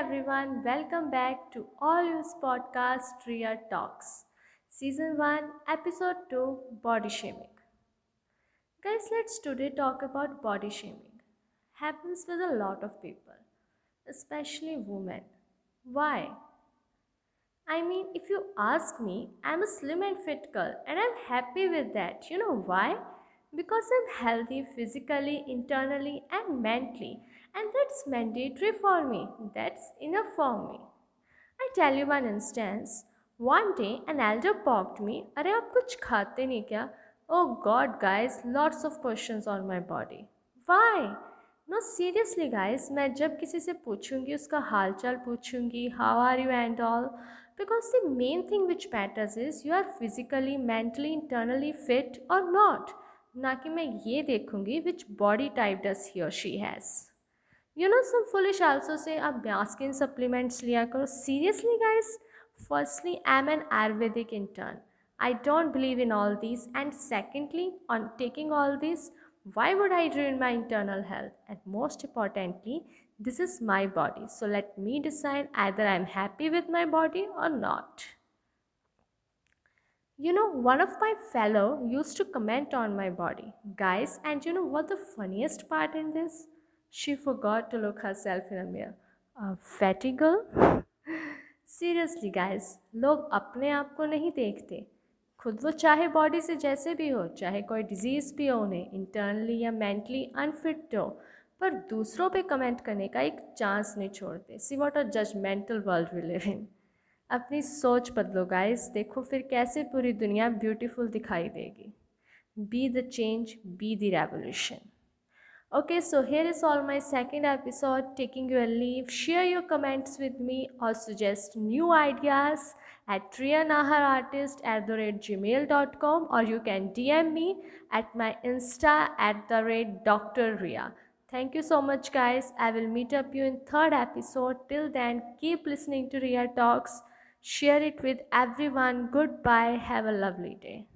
everyone. Welcome back to All Use Podcast Ria Talks. Season 1, Episode 2 Body Shaming. Guys, let's today talk about body shaming. Happens with a lot of people, especially women. Why? I mean, if you ask me, I'm a slim and fit girl and I'm happy with that. You know why? Because I'm healthy physically, internally, and mentally and that's mandatory for me. That's enough for me. I tell you one instance. One day an elder poked me, अरे आप कुछ खाते नहीं क्या? Oh God, guys, lots of questions on my body. Why? No, seriously, guys, मैं जब किसी से पूछूंगी उसका हालचाल पूछूंगी how are you and all because the main thing which matters is you are physically, mentally, internally fit or not. ना कि मैं ये देखूंगी which body type does he or she has. You know, some foolish also say आप Baskin supplements लिया करो. Seriously, guys? Firstly, I'm an Ayurvedic intern. I don't believe in all these. And secondly, on taking all this, why would I ruin my internal health? And most importantly, this is my body. So let me decide either I'm happy with my body or not. You know, one of my fellow used to comment on my body. Guys, and you know what the funniest part in this? She forgot to look herself in a mirror. A fatty girl? Seriously guys लोग अपने आप को नहीं देखते। खुद वो चाहे body से जैसे भी हो, चाहे कोई डिज़ीज़ भी हो उन्हें इंटरनली या मेंटली अनफिट हो, पर दूसरों पे कमेंट करने का एक चांस नहीं छोड़ते। See what a judgmental world we live in अपनी सोच बदलो गाइस देखो फिर कैसे पूरी दुनिया ब्यूटीफुल दिखाई देगी। Be the change be the revolution Okay, so here is all my second episode taking you a leave. Share your comments with me or suggest new ideas at trianaharartist at the rate gmail.com or you can DM me at my Insta at the rate Dr. Ria. Thank you so much guys. I will meet up you in third episode. Till then, keep listening to Ria Talks. Share it with everyone. Goodbye. Have a lovely day.